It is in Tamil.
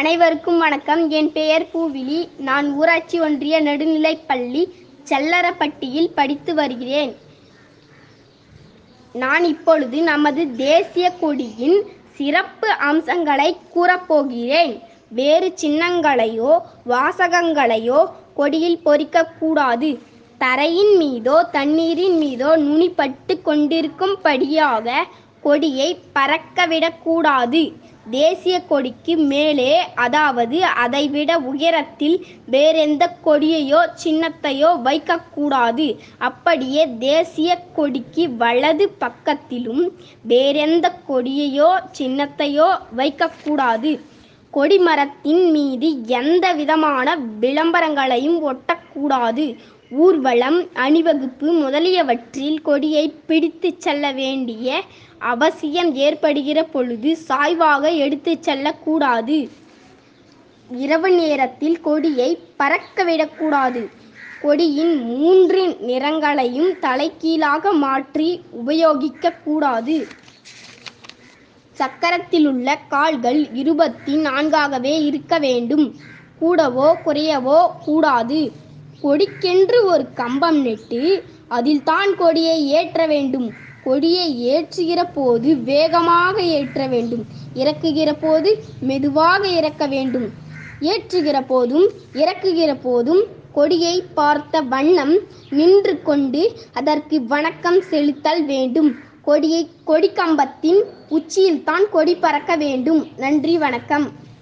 அனைவருக்கும் வணக்கம். என் பெயர் பூவிழி. நான் ஊராட்சி ஒன்றிய நடுநிலைப்பள்ளி செல்லரப்பட்டியில் படித்து வருகிறேன். நான் இப்பொழுது நமது தேசிய கொடியின் சிறப்பு அம்சங்களை கூறப்போகிறேன். வேறு சின்னங்களையோ வாசகங்களையோ கொடியில் பொறிக்கக்கூடாது. தரையின் மீதோ தண்ணீரின் மீதோ நுனிப்பட்டு கொண்டிருக்கும்படியாக கொடியை பறக்கவிடக்கூடாது. தேசிய கொடிக்கு மேலே அதாவது அதைவிட உயரத்தில் வேறெந்த கொடியையோ சின்னத்தையோ வைக்கக்கூடாது. அப்படியே தேசிய கொடிக்கு வலது பக்கத்திலும் வேறெந்த கொடியையோ சின்னத்தையோ வைக்கக்கூடாது. கொடிமரத்தின் மீது எந்த விதமான விளம்பரங்களையும் ஒட்ட கூடாது. ஊர்வலம் அணிவகுப்பு முதலியவற்றில் கொடியை பிடித்துச் செல்ல வேண்டிய அவசியம் ஏற்படுகிற பொழுது சாய்வாக எடுத்துச் செல்லக்கூடாது இரவு நேரத்தில் கொடியை பறக்க விடக்கூடாது கொடியின் மூன்று நிறங்களையும் தலைகீழாக மாற்றி உபயோகிக்க கூடாது. சக்கரத்திலுள்ள கால்கள் இருபத்தி நான்காகவே இருக்க வேண்டும். கூடவோ குறையவோ கூடாது. கொடிக்கென்று ஒரு கம்பம் நெட்டு அதில் தான் கொடியை ஏற்ற வேண்டும். கொடியை ஏற்றுகிற போது வேகமாக ஏற்ற வேண்டும். இறக்குகிற போது மெதுவாக இறக்க வேண்டும். ஏற்றுகிற போதும் இறக்குகிற போதும் கொடியை பார்த்த வண்ணம் நின்று கொண்டு அதற்கு வணக்கம் செலுத்தல் வேண்டும். கொடியை கொடிக்கம்பத்தின் உச்சியில்தான் கொடி பறக்க வேண்டும். நன்றி வணக்கம்.